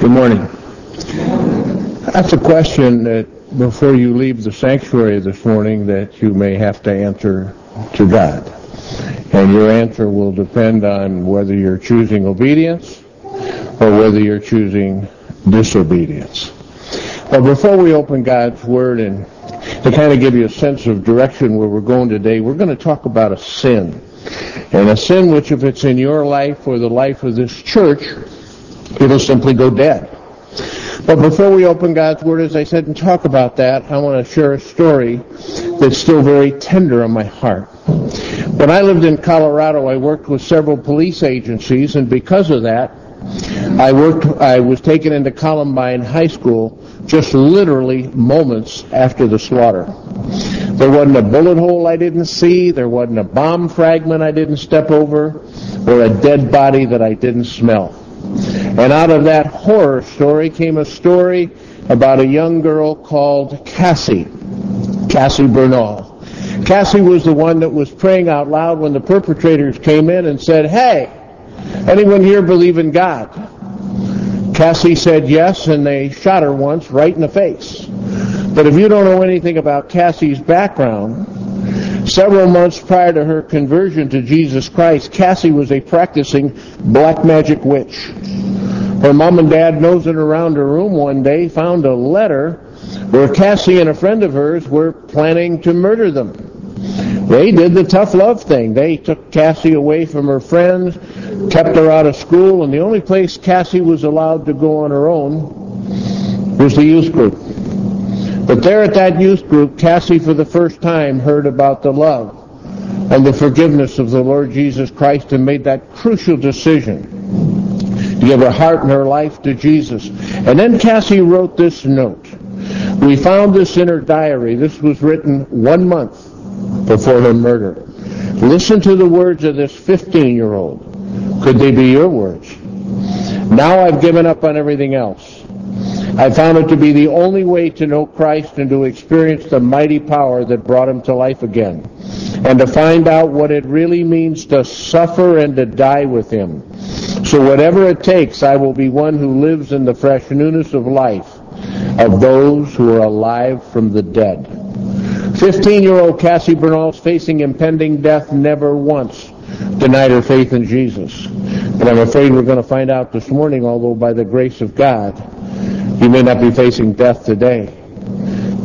Good morning. That's a question that before you leave the sanctuary this morning that you may have to answer to God. And your answer will depend on whether you're choosing obedience or whether you're choosing disobedience. But before we open God's Word and to kind of give you a sense of direction where we're going today, we're going to talk about a sin. And a sin which if it's in your life or the life of this church, it'll simply go dead. But before we open God's Word, as I said, and talk about that, I want to share a story that's still very tender on my heart. When I lived in Colorado, I worked with several police agencies, and because of that, I worked. I was taken into Columbine High School just literally moments after the slaughter. There wasn't a bullet hole I didn't see. There wasn't a bomb fragment I didn't step over, or a dead body that I didn't smell. And out of that horror story came a story about a young girl called Cassie, Cassie Bernall. Cassie was the one that was praying out loud when the perpetrators came in and said, Hey, anyone here believe in God? Cassie said yes, and they shot her once right in the face. But if you don't know anything about Cassie's background, several months prior to her conversion to Jesus Christ, Cassie was a practicing black magic witch. Her mom and dad nosing around her room one day found a letter where Cassie and a friend of hers were planning to murder them. They did the tough love thing. They took Cassie away from her friends, kept her out of school, and the only place Cassie was allowed to go on her own was the youth group. But there at that youth group, Cassie for the first time heard about the love and the forgiveness of the Lord Jesus Christ and made that crucial decision to give her heart and her life to Jesus. And then Cassie wrote this note. We found this in her diary. This was written one month before her murder. Listen to the words of this 15-year-old. Could they be your words? Now I've given up on everything else. I found it to be the only way to know Christ and to experience the mighty power that brought him to life again. And to find out what it really means to suffer and to die with him. So whatever it takes, I will be one who lives in the fresh newness of life of those who are alive from the dead. 15-year-old Cassie Bernall's facing impending death never once denied her faith in Jesus. And I'm afraid we're going to find out this morning, although by the grace of God, you may not be facing death today,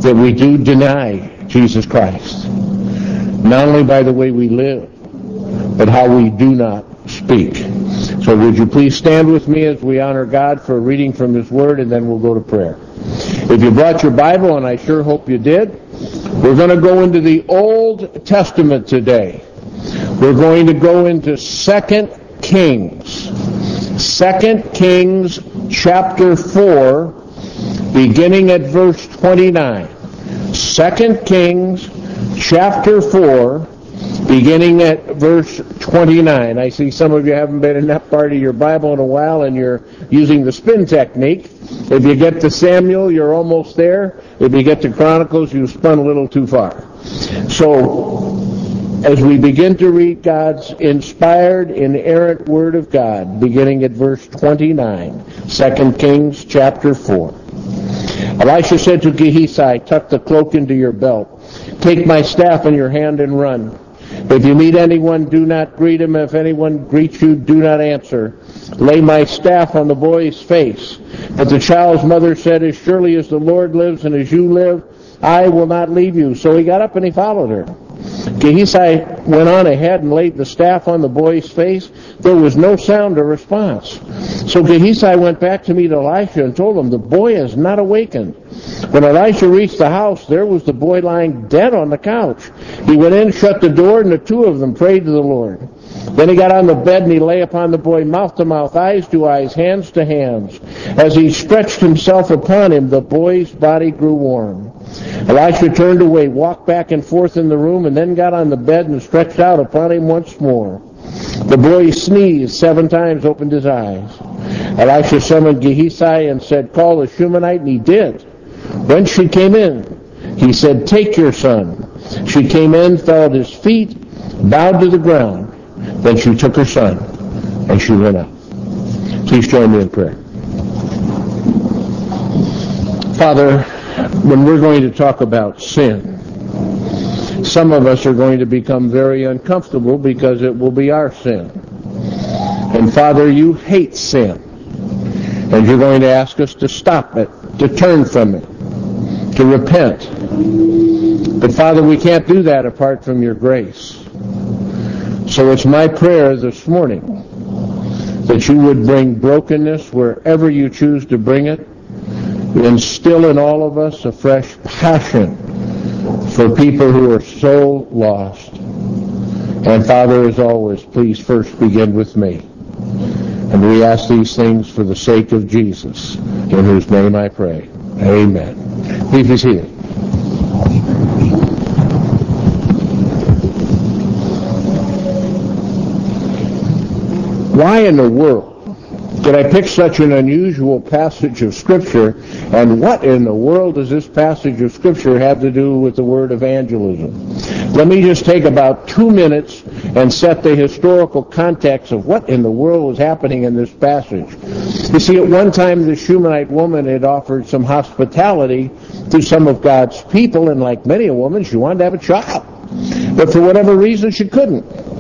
that we do deny Jesus Christ. Not only by the way we live, but how we do not speak. So would you please stand with me as we honor God for reading from His Word, and then we'll go to prayer. If you brought your Bible, and I sure hope you did, we're going to go into the Old Testament today. We're going to go into Second Kings. Second Kings chapter 4, beginning at verse 29. Second Kings chapter 4, beginning at verse 29. I see some of you haven't been in that part of your Bible in a while and you're using the spin technique. If you get to Samuel, you're almost there. If you get to Chronicles, you've spun a little too far. So, as we begin to read God's inspired, inerrant Word of God, beginning at verse 29, 2 Kings chapter 4. Elisha said to Gehazi, tuck the cloak into your belt. Take my staff in your hand and run. If you meet anyone, do not greet him. If anyone greets you, do not answer. Lay my staff on the boy's face. But the child's mother said, As surely as the Lord lives and as you live, I will not leave you. So he got up and he followed her. Gehazi went on ahead and laid the staff on the boy's face. There was no sound or response. So Gehazi went back to meet Elisha and told him, The boy is not awakened. When Elisha reached the house, there was the boy lying dead on the couch. He went in, shut the door, and the two of them prayed to the Lord. Then he got on the bed and he lay upon the boy, mouth to mouth, eyes to eyes, hands to hands. As he stretched himself upon him, the boy's body grew warm. Elisha turned away, walked back and forth in the room, and then got on the bed and stretched out upon him once more. The boy sneezed seven times, opened his eyes. Elisha summoned Gehazi and said, Call the Shunammite, and he did. When she came in, he said, Take your son. She came in, fell at his feet, bowed to the ground. Then she took her son, and she went out. Please join me in prayer. Father, when we're going to talk about sin, some of us are going to become very uncomfortable because it will be our sin. And Father, you hate sin. And you're going to ask us to stop it, to turn from it, to repent. But Father, we can't do that apart from your grace. So it's my prayer this morning that you would bring brokenness wherever you choose to bring it, instill in all of us a fresh passion for people who are so lost. And Father, as always, please first begin with me. And we ask these things for the sake of Jesus, in whose name I pray. Amen. Please be seated. Why in the world did I pick such an unusual passage of Scripture, and what in the world does this passage of Scripture have to do with the word evangelism? Let me just take about two minutes and set the historical context of what in the world was happening in this passage. You see, at one time, the Shunammite woman had offered some hospitality to some of God's people, and like many a woman, she wanted to have a child. But for whatever reason, she couldn't.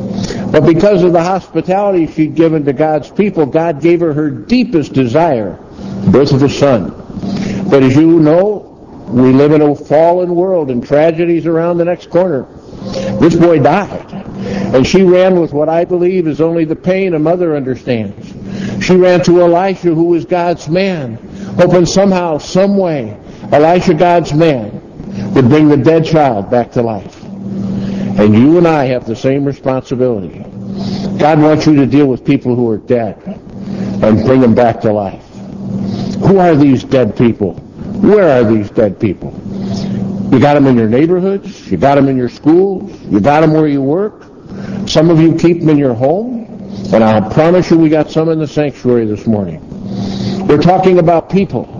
But because of the hospitality she'd given to God's people, God gave her her deepest desire, the birth of a son. But as you know, we live in a fallen world and tragedies around the next corner. This boy died. And she ran with what I believe is only the pain a mother understands. She ran to Elisha, who was God's man, hoping somehow, some way, Elisha, God's man, would bring the dead child back to life. And you and I have the same responsibility. God wants you to deal with people who are dead and bring them back to life. Who are these dead people? Where are these dead people? You got them in your neighborhoods. You got them in your schools. You got them where you work. Some of you keep them in your home. And I'll promise you we got some in the sanctuary this morning. We're talking about people.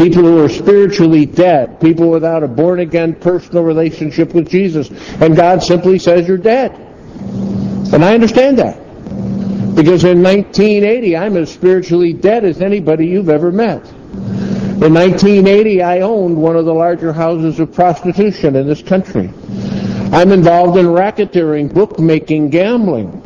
People who are spiritually dead. People without a born-again personal relationship with Jesus. And God simply says you're dead. And I understand that. Because in 1980, I'm as spiritually dead as anybody you've ever met. In 1980, I owned one of the larger houses of prostitution in this country. I'm involved in racketeering, bookmaking, gambling.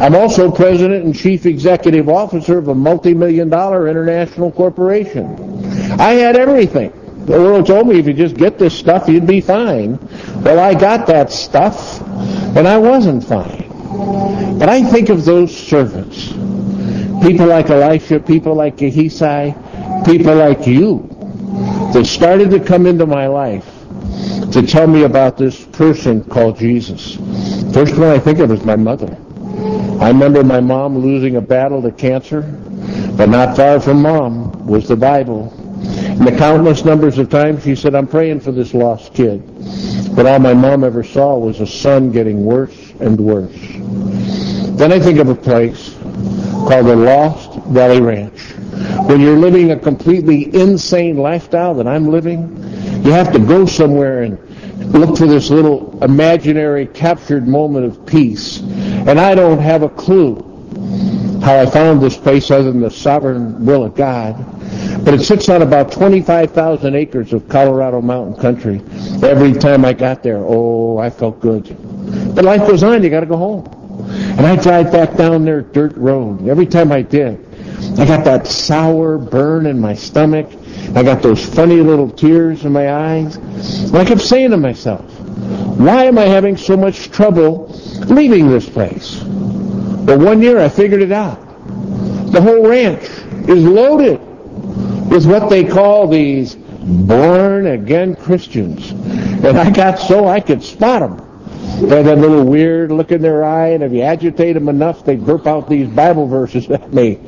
I'm also president and chief executive officer of a multi-million dollar international corporation. I had everything. The world told me if you just get this stuff, you'd be fine. Well, I got that stuff, and I wasn't fine. But I think of those servants, people like Elisha, people like Gehazi, people like you, that started to come into my life to tell me about this person called Jesus. First one I think of is my mother. I remember my mom losing a battle to cancer, but not far from mom was the Bible. The countless numbers of times she said, I'm praying for this lost kid. But all my mom ever saw was a son getting worse and worse. Then I think of a place called the Lost Valley Ranch. When you're living a completely insane lifestyle that I'm living, you have to go somewhere and look for this little imaginary captured moment of peace. And I don't have a clue how I found this place other than the sovereign will of God. But it sits on about 25,000 acres of Colorado mountain country. Every time I got there, oh, I felt good. But life goes on. You got to go home. And I drive back down there dirt road. Every time I did, I got that sour burn in my stomach. I got those funny little tears in my eyes. And I kept saying to myself, why am I having so much trouble leaving this place? But one year I figured it out. The whole ranch is loaded with what they call these born again Christians. And I got so I could spot them. They had that little weird look in their eye, and if you agitate them enough, they burp out these Bible verses at me.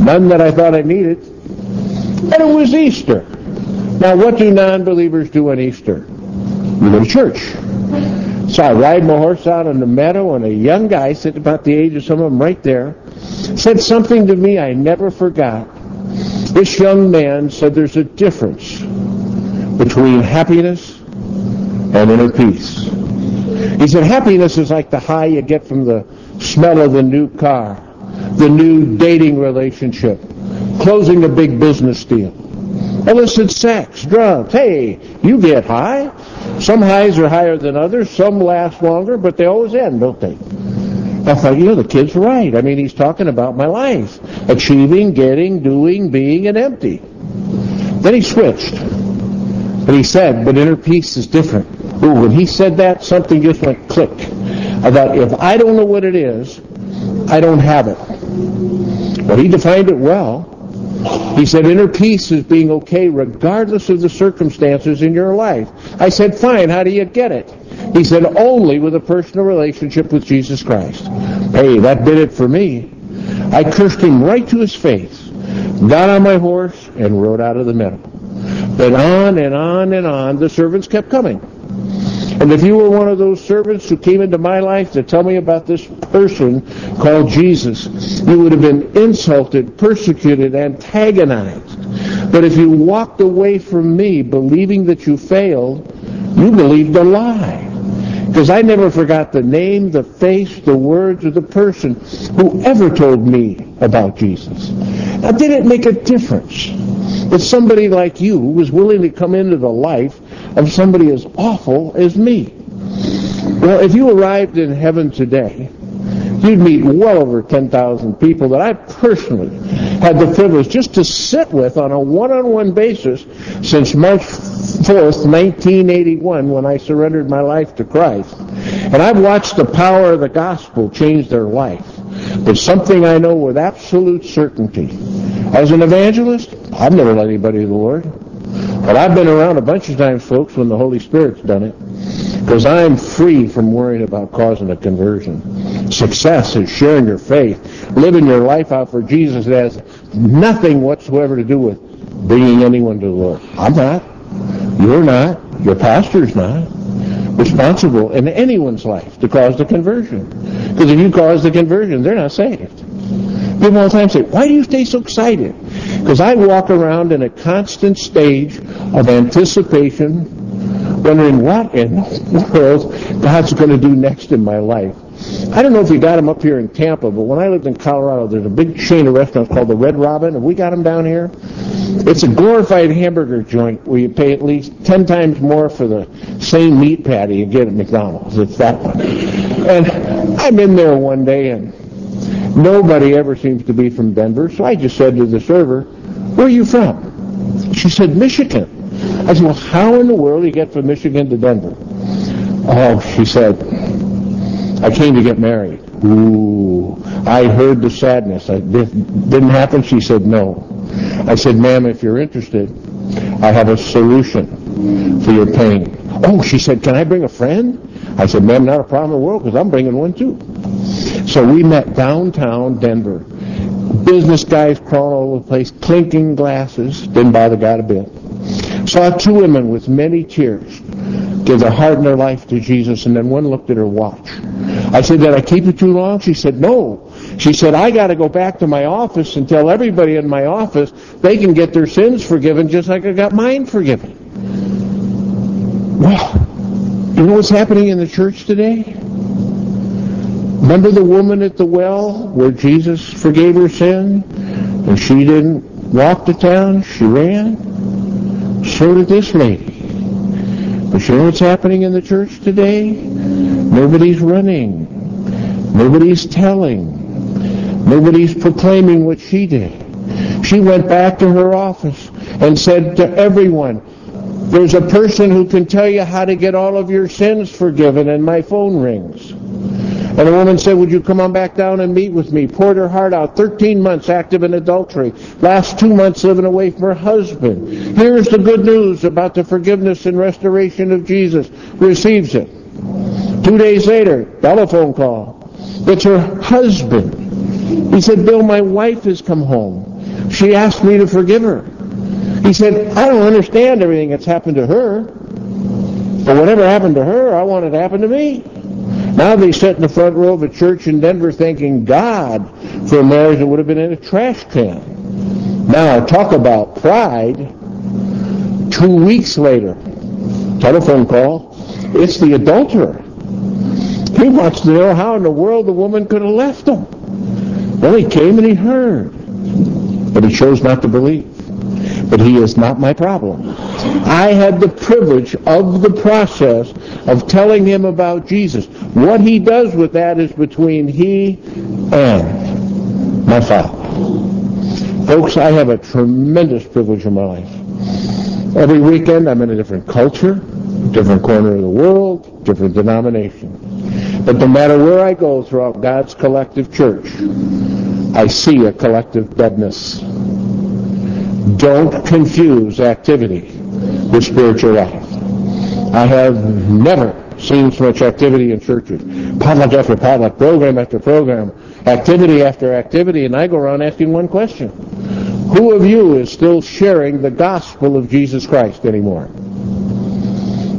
None that I thought I needed. And it was Easter. Now, what do non-believers do on Easter? We go to church. So I ride my horse out in the meadow, and a young guy, sitting about the age of some of them right there, said something to me I never forgot. This young man said there's a difference between happiness and inner peace. He said happiness is like the high you get from the smell of the new car, the new dating relationship, closing a big business deal. illicit sex, drugs. Hey, you get high. Some highs are higher than others. Some last longer, but they always end, don't they? I thought, you know, the kid's right. I mean, he's talking about my life. Achieving, getting, doing, being, and empty. Then he switched. And he said, but inner peace is different. Ooh, when he said that, something just went click. I thought, if I don't know what it is, I don't have it. Well, he defined it well. He said inner peace is being okay regardless of the circumstances in your life. I said, fine, how do you get it? He said, only with a personal relationship with Jesus Christ. Hey, that did it for me. I cursed him right to his face, got on my horse, and rode out of the meadow. But on and on and on, the servants kept coming. And if you were one of those servants who came into my life to tell me about this person called Jesus, you would have been insulted, persecuted, antagonized. But if you walked away from me believing that you failed, you believed a lie. Because I never forgot the name, the face, the words of the person who ever told me about Jesus. Now, did it make a difference that somebody like you was willing to come into the life of somebody as awful as me? Well, if you arrived in heaven today, you'd meet well over 10,000 people that I personally had the privilege just to sit with on a one-on-one basis since March 4th, 1981, when I surrendered my life to Christ. And I've watched the power of the gospel change their life. But something I know with absolute certainty. As an evangelist, I've never led anybody to the Lord. But I've been around a bunch of times, folks, when the Holy Spirit's done it. Because I'm free from worrying about causing a conversion. Success is sharing your faith, living your life out for Jesus. Has nothing whatsoever to do with bringing anyone to the Lord. I'm not. You're not. Your pastor's not responsible in anyone's life to cause the conversion. Because if you cause the conversion, they're not saved. People all the time say, why do you stay so excited? Because I walk around in a constant stage of anticipation, wondering what in the world God's going to do next in my life. I don't know if you got them up here in Tampa, but when I lived in Colorado, there's a big chain of restaurants called the Red Robin. Have we got them down here? It's a glorified hamburger joint where you pay at least 10 times more for the same meat patty you get at McDonald's. It's that one. And I'm in there one day and nobody ever seems to be from Denver, so I just said to the server, where are you from? She said, Michigan. I said, well, how in the world do you get from Michigan to Denver? Oh, she said, I came to get married. Ooh, I heard the sadness. I, this didn't happen? She said, no. I said, ma'am, if you're interested, I have a solution for your pain. Oh, she said, can I bring a friend? I said, ma'am, not a problem in the world because I'm bringing one too. So we met downtown Denver. Business guys crawling all over the place, clinking glasses. Didn't bother God a bit. Saw two women with many tears give their heart and their life to Jesus, and then one looked at her watch. I said, did I keep you too long? She said, no. She said, I got to go back to my office and tell everybody in my office they can get their sins forgiven just like I got mine forgiven. Well, you know what's happening in the church today? Remember the woman at the well where Jesus forgave her sin and she didn't walk to town, she ran? So did this lady. But you know what's happening in the church today? Nobody's running. Nobody's telling. Nobody's proclaiming what she did. She went back to her office and said to everyone, there's a person who can tell you how to get all of your sins forgiven, and my phone rings. And a woman said, would you come on back down and meet with me? Poured her heart out. 13 months active in adultery. Last two months living away from her husband. Here's the good news about the forgiveness and restoration of Jesus. Receives it. Two days later, telephone call. It's her husband. He said, Bill, my wife has come home. She asked me to forgive her. He said, I don't understand everything that's happened to her. But whatever happened to her, I want it to happen to me. Now they sit in the front row of a church in Denver thanking God for a marriage that would have been in a trash can. Now, talk about pride. Two weeks later, telephone call, it's the adulterer. He wants to know how in the world the woman could have left him. Well, he came and he heard, but he chose not to believe. but he is not my problem. I had the privilege of the process of telling him about Jesus. What he does with that is between he and my Father. Folks, I have a tremendous privilege in my life. Every weekend I'm in a different culture, different corner of the world, different denomination. But no matter where I go throughout God's collective church, I see a collective deadness. Don't confuse activity with spiritual life. I have never seen so much activity in churches. Potluck after potluck, program after program, activity after activity, and I go around asking one question. Who of you is still sharing the gospel of Jesus Christ anymore?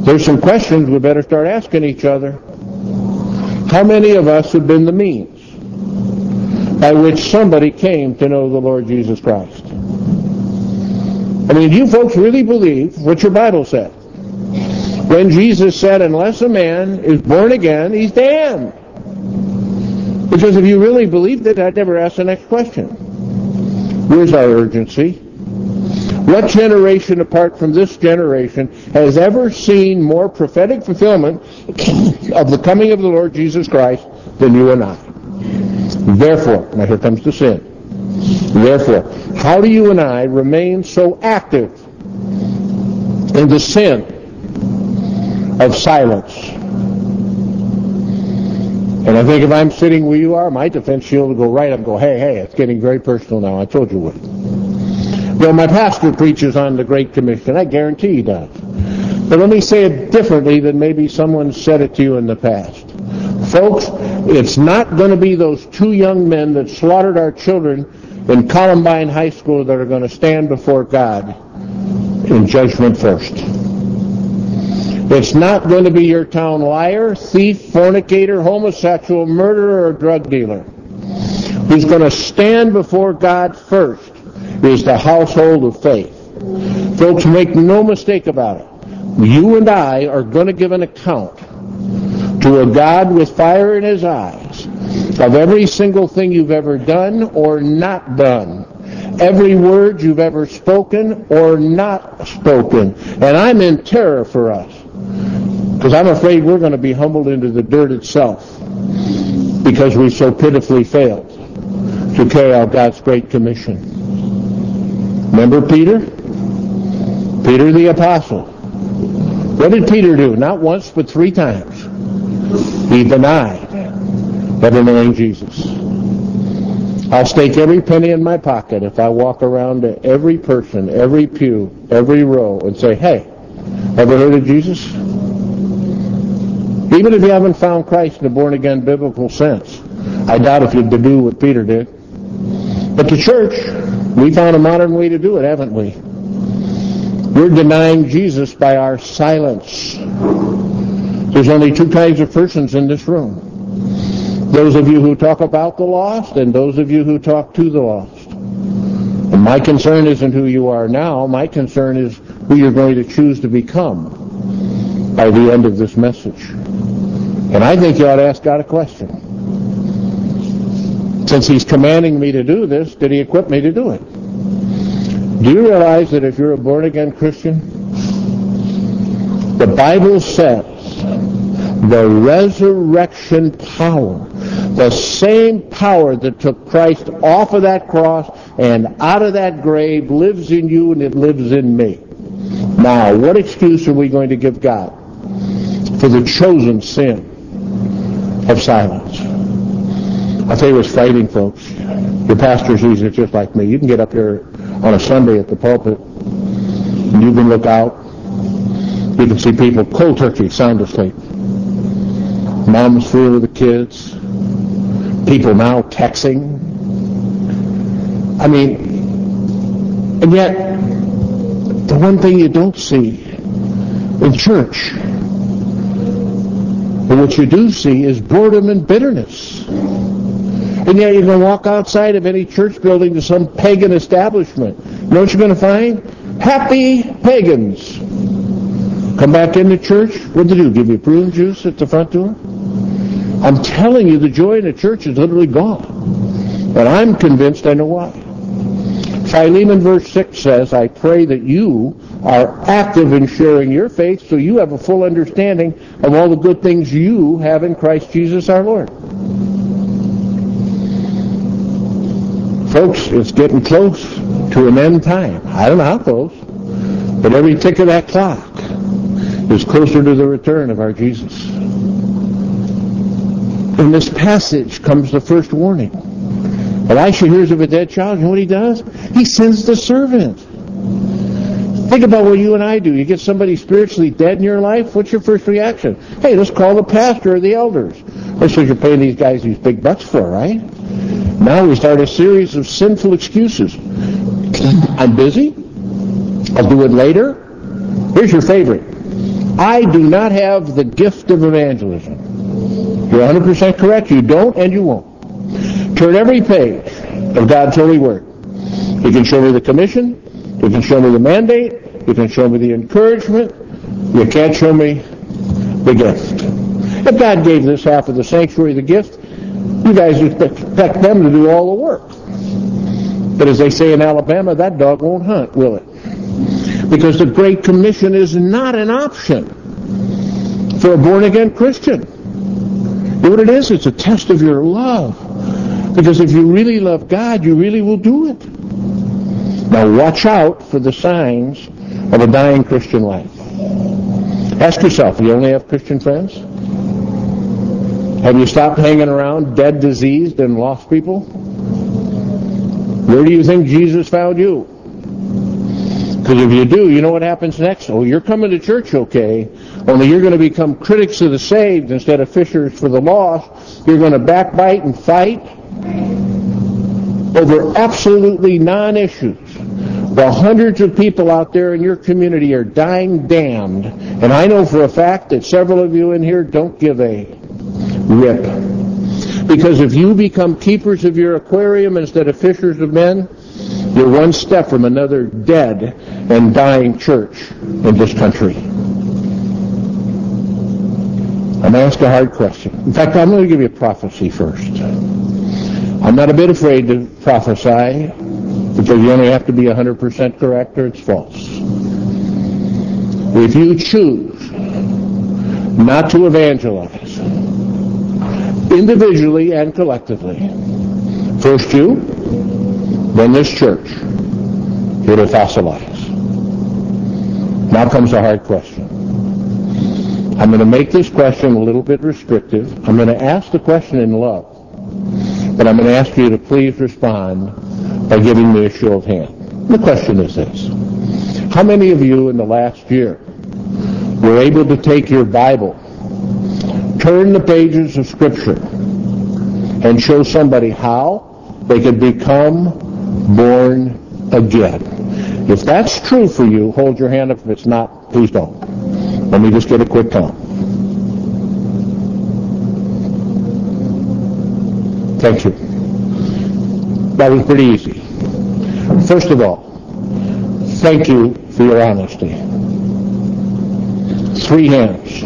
There's some questions we better start asking each other. How many of us have been the means by which somebody came to know the Lord Jesus Christ? I mean, do you folks really believe what your Bible said? When Jesus said, unless a man is born again, he's damned. Because if you really believed it, I'd never ask the next question. Where's our urgency? What generation apart from this generation has ever seen more prophetic fulfillment of the coming of the Lord Jesus Christ than you and I? Therefore, now here comes the sin. Therefore, how do you and I remain so active in the sin of silence? And I think if I'm sitting where you are, my defense shield will go right up and go, hey, hey, it's getting very personal now. I told you what. Well, my pastor preaches on the Great Commission. I guarantee he does. But let me say it differently than maybe someone said it to you in the past. Folks, it's not going to be those two young men that slaughtered our children in Columbine High School that are going to stand before God in judgment first. It's not going to be your town liar, thief, fornicator, homosexual, murderer, or drug dealer. Who's going to stand before God first is the household of faith. Folks, make no mistake about it. You and I are going to give an account to a God with fire in his eyes of every single thing you've ever done or not done. Every word you've ever spoken or not spoken. And I'm in terror for us. Because I'm afraid we're going to be humbled into the dirt itself because we so pitifully failed to carry out God's great commission. Remember Peter? Peter the apostle. What did Peter do? Not once, but three times. He denied ever knowing Jesus. I'll stake every penny in my pocket if I walk around to every person, every pew, every row, and say, hey, ever heard of Jesus? Even if you haven't found Christ in a born-again biblical sense, I doubt if you'd do what Peter did. But the church, we found a modern way to do it, haven't we? We're denying Jesus by our silence. There's only two kinds of persons in this room. Those of you who talk about the lost and those of you who talk to the lost. And my concern isn't who you are now. My concern is who you're going to choose to become by the end of this message. And I think you ought to ask God a question. Since he's commanding me to do this, did he equip me to do it? Do you realize that if you're a born-again Christian, the Bible says the resurrection power the same power that took Christ off of that cross and out of that grave lives in you and it lives in me. Now, what excuse are we going to give God for the chosen sin of silence? I'll tell you what's frightening, folks. Your pastors these it just like me. You can get up here on a Sunday at the pulpit, and you can look out. You can see people cold turkey, sound asleep. Mom's with the kids people now texting. I mean, and yet, the one thing you don't see in church, but what you do see is boredom and bitterness. And yet you can walk outside of any church building to some pagan establishment. You know what you're going to find? Happy pagans. Come back into church. What do they do? Give you prune juice at the front door? I'm telling you, the joy in the church is literally gone. And I'm convinced I know why. Philemon verse 6 says, I pray that you are active in sharing your faith so you have a full understanding of all the good things you have in Christ Jesus our Lord. Folks, it's getting close to an end time. I don't know how close, but every tick of that clock is closer to the return of our Jesus. In this passage comes the first warning. Elisha hears of a dead child, know what he does? He sends the servant. Think about what you and I do. You get somebody spiritually dead in your life, what's your first reaction? Hey, let's call the pastor or the elders. That's what you're paying these guys these big bucks for, right? Now we start a series of sinful excuses. I'm busy. I'll do it later. Here's your favorite. I do not have the gift of evangelism. You're 100% correct. You don't and you won't. Turn every page of God's holy word. You can show me the commission. You can show me the mandate. You can show me the encouragement. You can't show me the gift. If God gave this half of the sanctuary the gift, you guys expect them to do all the work. But as they say in Alabama, that dog won't hunt, will it? Because the Great Commission is not an option for a born-again Christian. Know what it is? It's a test of your love. Because if you really love God, you really will do it. Now watch out for the signs of a dying Christian life. Ask yourself, do you only have Christian friends? Have you stopped hanging around dead, diseased, and lost people? Where do you think Jesus found you? Because if you do, you know what happens next? Oh, you're coming to church okay, only you're going to become critics of the saved instead of fishers for the lost. You're going to backbite and fight over absolutely non-issues. While hundreds of people out there in your community are dying damned, and I know for a fact that several of you in here don't give a rip. Because if you become keepers of your aquarium instead of fishers of men, you're one step from another dead and dying church in this country. I'm going to ask a hard question. In fact, I'm going to give you a prophecy first. I'm not a bit afraid to prophesy because you only have to be 100% correct or it's false. If you choose not to evangelize, individually and collectively, first you, then this church, it'll fossilize. Now comes the hard question. I'm going to make this question a little bit restrictive. I'm going to ask the question in love. But I'm going to ask you to please respond by giving me a show of hands. The question is this. How many of you in the last year were able to take your Bible, turn the pages of Scripture, and show somebody how they could become born again? If that's true for you, hold your hand up. If it's not, please don't. Let me just get a quick count. Thank you. That was pretty easy. First of all, thank you for your honesty. Three hands.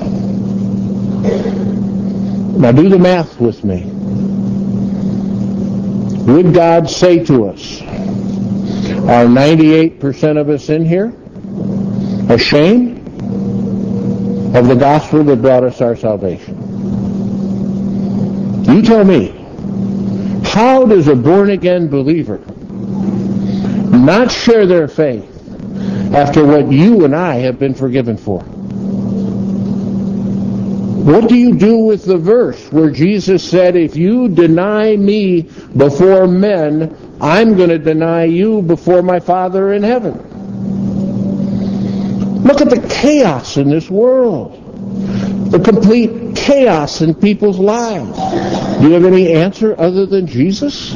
Now do the math with me. Would God say to us, are 98% of us in here ashamed of the gospel that brought us our salvation? You tell me. How does a born-again believer not share their faith after what you and I have been forgiven for? What do you do with the verse where Jesus said, if you deny me before men, I'm going to deny you before my Father in heaven? Look at the chaos in this world. The complete chaos in people's lives. Do you have any answer other than Jesus?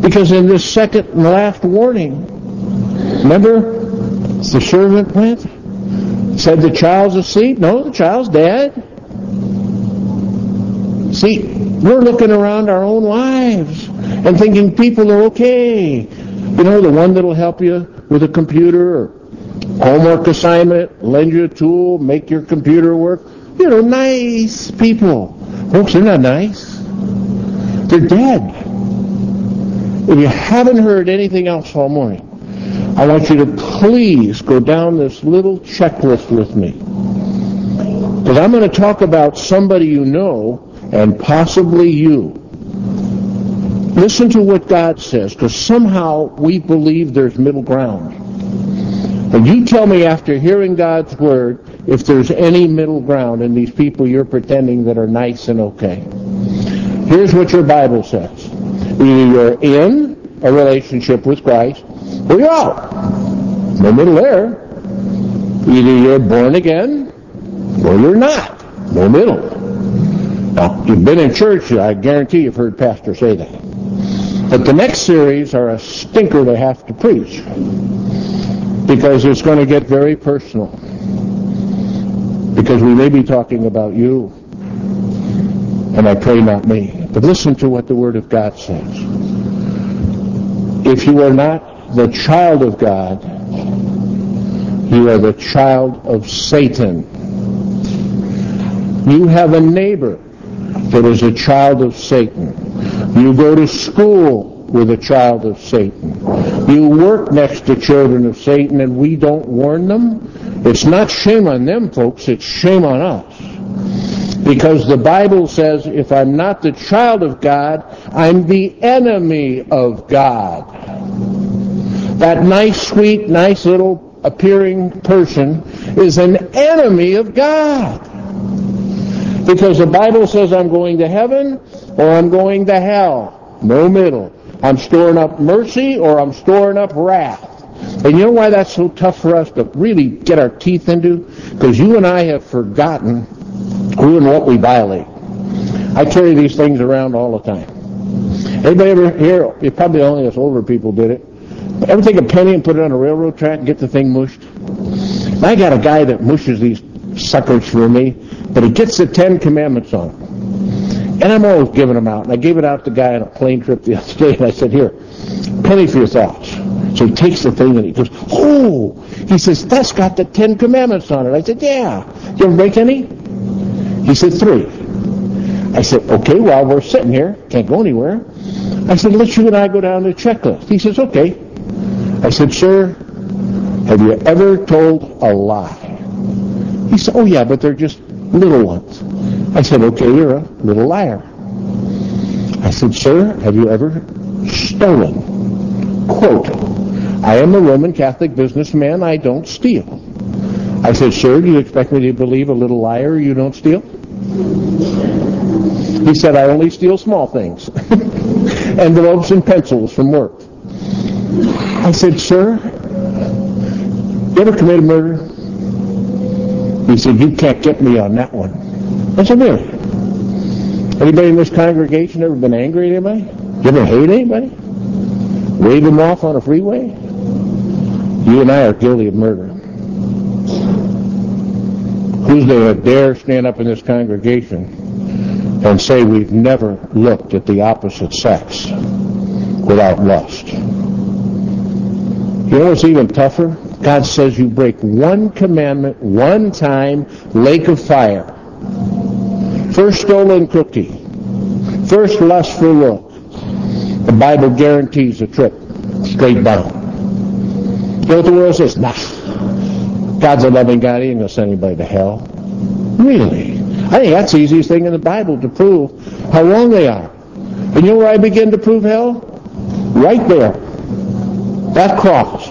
Because in this second and last warning, remember the servant went, said the child's asleep. No, the child's dead. See, we're looking around our own lives and thinking people are okay. You know, the one that'll help you with a computer homework assignment, lend you a tool, make your computer work. You know, nice people. Folks, they're not nice. They're dead. If you haven't heard anything else all morning, I want you to please go down this little checklist with me. Because I'm going to talk about somebody you know and possibly you. Listen to what God says, because somehow we believe there's middle ground. And you tell me after hearing God's word if there's any middle ground in these people you're pretending that are nice and okay. Here's what your Bible says. Either you're in a relationship with Christ you're out. No middle there. Either you're born again or you're not. No middle. Now, you've been in church, I guarantee you've heard Pastor say that. But the next series are a stinker to have to preach because it's going to get very personal. Because we may be talking about you, and I pray not me. But listen to what the Word of God says. If you are not the child of God, you are the child of Satan. You have a neighbor that is a child of Satan. You go to school with a child of Satan. You work next to children of Satan and we don't warn them. It's not shame on them, folks. It's shame on us. Because the Bible says if I'm not the child of God, I'm the enemy of God. That nice, sweet, nice little appearing person is an enemy of God. Because the Bible says I'm going to heaven or I'm going to hell. No middle. I'm storing up mercy or I'm storing up wrath. And you know why that's so tough for us to really get our teeth into? Because you and I have forgotten who and what we violate. I carry these things around all the time. Anybody ever? You probably only us older people did it. Ever take a penny and put it on a railroad track and get the thing mushed? I got a guy that mushes these suckers for me, but he gets the Ten Commandments on. And I'm always giving them out. And I gave it out to a guy on a plane trip the other day, and I said, here, penny for your thoughts. So he takes the thing and he goes, oh! He says, that's got the Ten Commandments on it. I said, yeah. You ever make any? He said, three. I said, okay, well, we're sitting here. Can't go anywhere. I said, let you and I go down the checklist. He says, okay. I said, sir, have you ever told a lie? He said, oh, yeah, but they're just little ones. I said, okay, you're a little liar. I said, sir, have you ever stolen? Quote, I am a Roman Catholic businessman. I don't steal. I said, sir, do you expect me to believe a little liar you don't steal? He said, I only steal small things. Envelopes and pencils from work. I said, sir, you ever committed murder? He said, you can't get me on that one. I said, really? Anybody in this congregation ever been angry at anybody? You ever hate anybody? Wave them off on a freeway? You and I are guilty of murder. Who's going to dare stand up in this congregation and say we've never looked at the opposite sex without lust? You know what's even tougher? God says you break one commandment one time, lake of fire. First stolen cookie. First lustful look. The Bible guarantees a trip straight down. You know what the world says? Nah. God's a loving God. He ain't going to send anybody to hell. Really? I think that's the easiest thing in the Bible to prove how wrong they are. And you know where I begin to prove hell? Right there. That cross.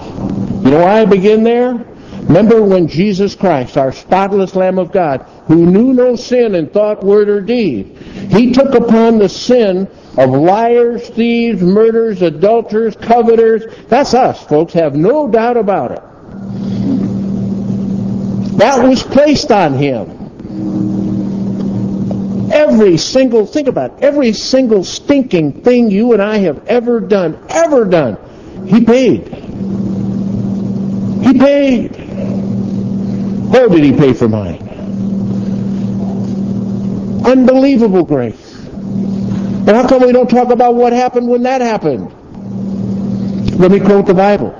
You know why I begin there? Remember when Jesus Christ, our spotless Lamb of God, who knew no sin in thought, word, or deed, he took upon the sin of liars, thieves, murderers, adulterers, coveters. That's us, folks. Have no doubt about it. That was placed on him. Every single, think about it, every single stinking thing you and I have ever done, ever done, he paid. He paid. Where did he pay for mine? Unbelievable grace. And how come we don't talk about what happened when that happened? Let me quote the Bible.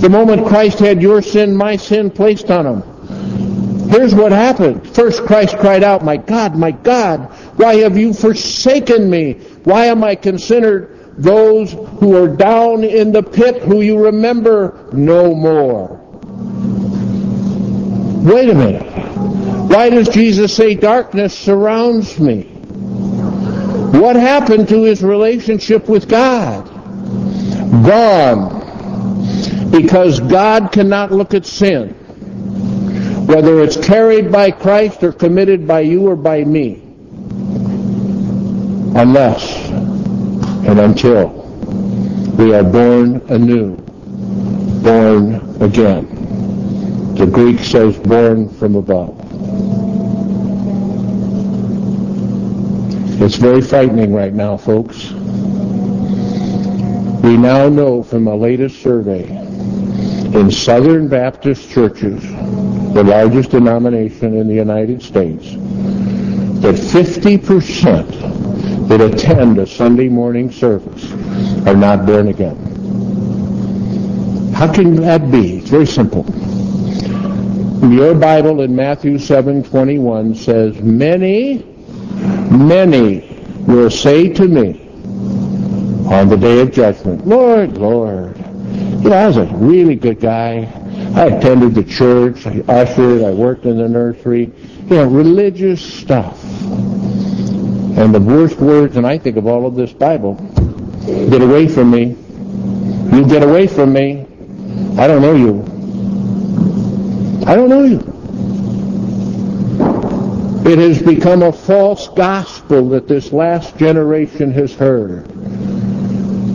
The moment Christ had your sin, my sin placed on him. Here's what happened. First, Christ cried out, My God, my God, why have you forsaken me? Why am I considered those who are down in the pit who you remember no more. Wait a minute. Why does Jesus say darkness surrounds me? What happened to his relationship with God? Gone. Because God cannot look at sin, whether it's carried by Christ or committed by you or by me, unless and until we are born anew, born again. The Greek says born from above. It's very frightening right now, folks. We now know from a latest survey in Southern Baptist churches, the largest denomination in the United States, that 50% that attend a Sunday morning service are not born again. How can that be? It's very simple. Your Bible in Matthew 7:21 says, "Many, many will say to me on the day of judgment, Lord, Lord, you know, I was a really good guy. I attended the church, I ushered, I worked in the nursery, you know, religious stuff. And the worst words, and I think of all of this Bible, get away from me. You get away from me. I don't know you. I don't know you. It has become a false gospel that this last generation has heard.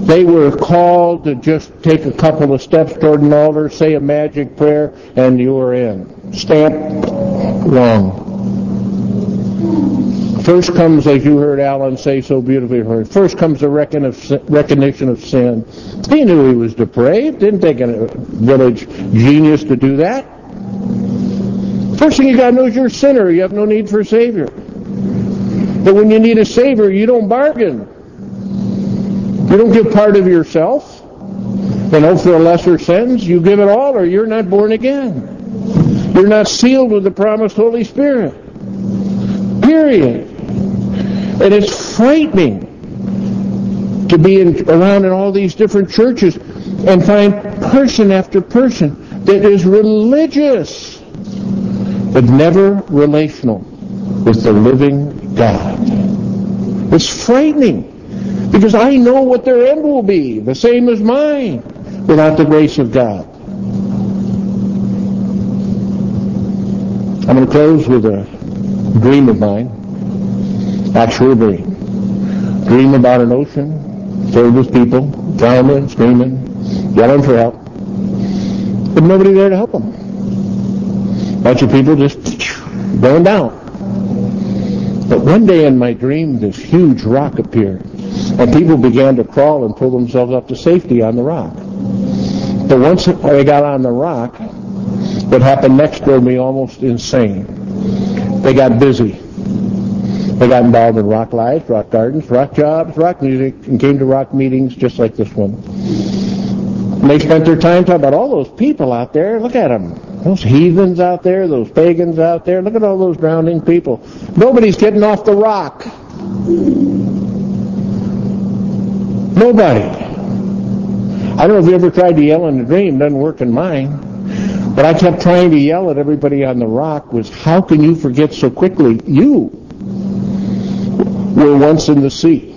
They were called to just take a couple of steps toward an altar, say a magic prayer, and you are in. Stamp wrong. First comes, as you heard Alan say so beautifully, first comes the recognition of sin. He knew he was depraved. Didn't take a village genius to do that. First thing you got to know is you're a sinner. You have no need for a Savior. But when you need a Savior, you don't bargain. You don't give part of yourself. You oh, know, for a lesser sentence, you give it all or you're not born again. You're not sealed with the promised Holy Spirit. Period. And it's frightening to be in, around in all these different churches and find person after person that is religious but never relational with the living God. It's frightening because I know what their end will be, the same as mine, without the grace of God. I'm going to close with a dream of mine, actual dream. Dream about an ocean filled with people, drowning, screaming, yelling for help, but nobody there to help them A bunch of people just going down. But one day in my dream, this huge rock appeared, and people began to crawl and pull themselves up to safety on the rock. But once they got on the rock, what happened next drove me almost insane. They got busy. They got involved in rock life, rock gardens, rock jobs, rock music, and came to rock meetings just like this one. And they spent their time talking about all those people out there. Look at them. Those heathens out there, those pagans out there, look at all those drowning people. Nobody's getting off the rock. Nobody. I don't know if you ever tried to yell in a dream, doesn't work in mine. But I kept trying to yell at everybody on the rock was, how can you forget so quickly? You were once in the sea.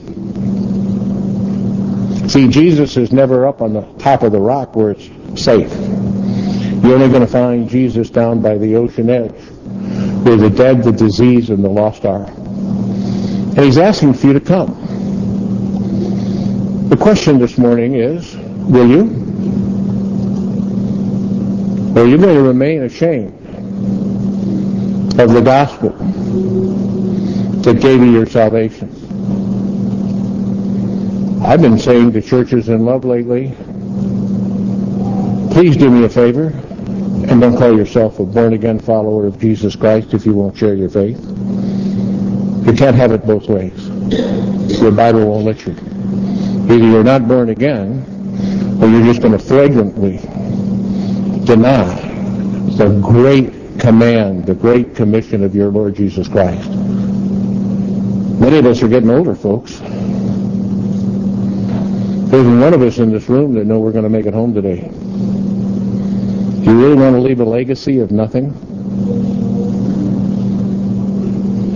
See, Jesus is never up on the top of the rock where it's safe. You're only going to find Jesus down by the ocean edge, where the dead, the diseased, and the lost are. And he's asking for you to come. The question this morning is, will you? Or are you going to remain ashamed of the gospel that gave you your salvation? I've been saying to churches in love lately, please do me a favor and don't call yourself a born-again follower of Jesus Christ if you won't share your faith. You can't have it both ways. Your Bible won't let you. Either you're not born again, or you're just going to flagrantly deny the great command, the great commission of your Lord Jesus Christ. Many of us are getting older, folks. There isn't one of us in this room that know we're going to make it home today. Do you really want to leave a legacy of nothing?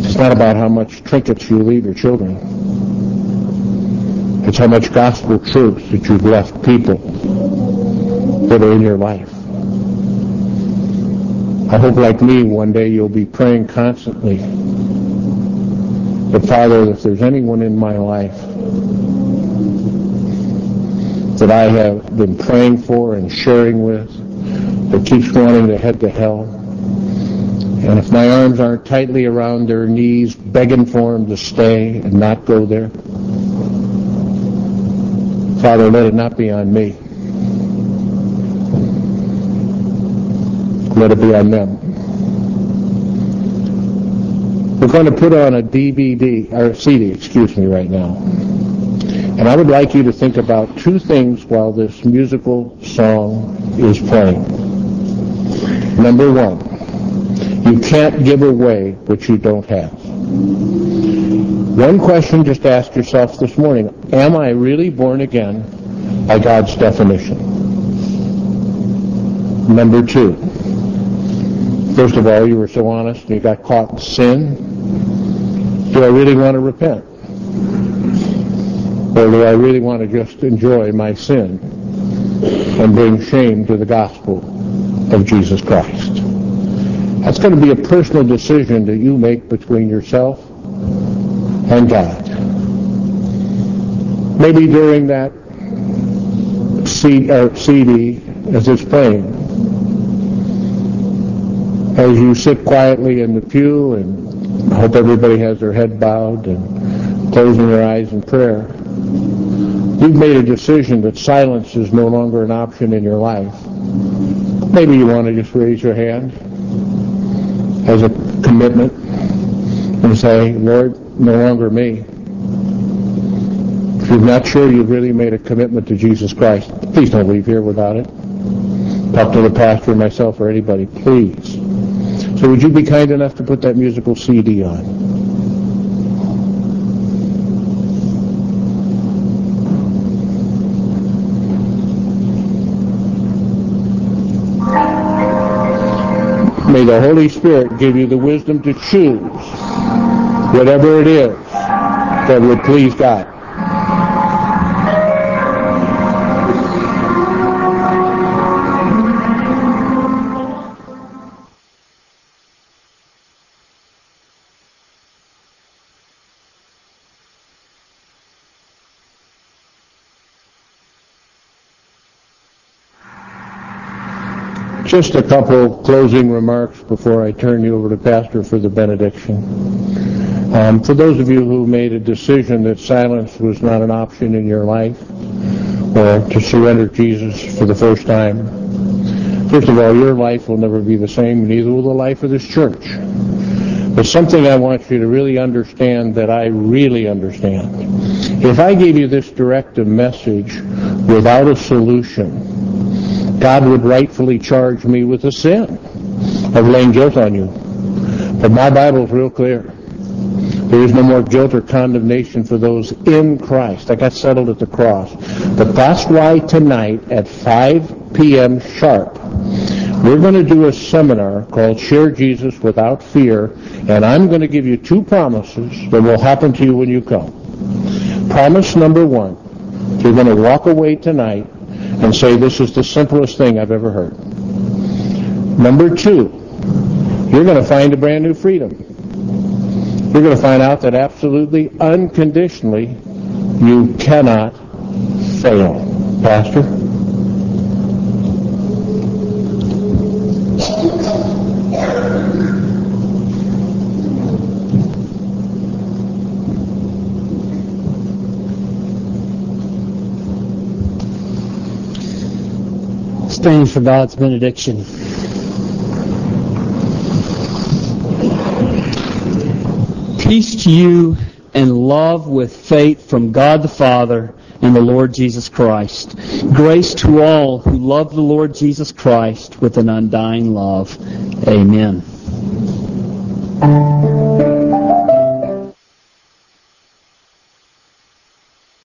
It's not about how much trinkets you leave your children. It's how much gospel truth that you've left people that are in your life. I hope, like me, one day you'll be praying constantly that, Father, if there's anyone in my life that I have been praying for and sharing with that keeps wanting to head to hell, and if my arms aren't tightly around their knees, begging for them to stay and not go there, Father, let it not be on me. Let it be on them. We're going to put on a DVD, or CD, excuse me, right now. And I would like you to think about two things while this musical song is playing. Number one, you can't give away what you don't have. One question just ask yourself this morning, am I really born again by God's definition? Number two, first of all, you were so honest and you got caught in sin. Do I really want to repent? Or do I really want to just enjoy my sin and bring shame to the gospel of Jesus Christ? That's going to be a personal decision that you make between yourself and God. Maybe during that CD as it's playing, as you sit quietly in the pew and I hope everybody has their head bowed and closing their eyes in prayer, you've made a decision that silence is no longer an option in your life. Maybe you want to just raise your hand as a commitment and say, Lord, no longer me. If you're not sure you've really made a commitment to Jesus Christ, please don't leave here without it. Talk to the pastor, myself, or anybody, please. So would you be kind enough to put that musical CD on? May the Holy Spirit give you the wisdom to choose whatever it is that would please God. Just a couple closing remarks before I turn you over to Pastor for the benediction. Um, for those of you who made a decision that silence was not an option in your life, or to surrender Jesus for the first time, first of all, your life will never be the same, neither will the life of this church. But something I want you to really understand that I really understand. If I gave you this directive message without a solution, God would rightfully charge me with a sin of laying guilt on you. But my Bible is real clear. There is no more guilt or condemnation for those in Christ. I got settled at the cross. But that's why tonight at 5 p.m. sharp, we're going to do a seminar called Share Jesus Without Fear, and I'm going to give you two promises that will happen to you when you come. Promise number one, you're going to walk away tonight and say, this is the simplest thing I've ever heard. Number two, you're going to find a brand new freedom. You're going to find out that absolutely, unconditionally, you cannot fail. Pastor? Stand for God's benediction. Peace to you and love with faith from God the Father and the Lord Jesus Christ. Grace to all who love the Lord Jesus Christ with an undying love. Amen.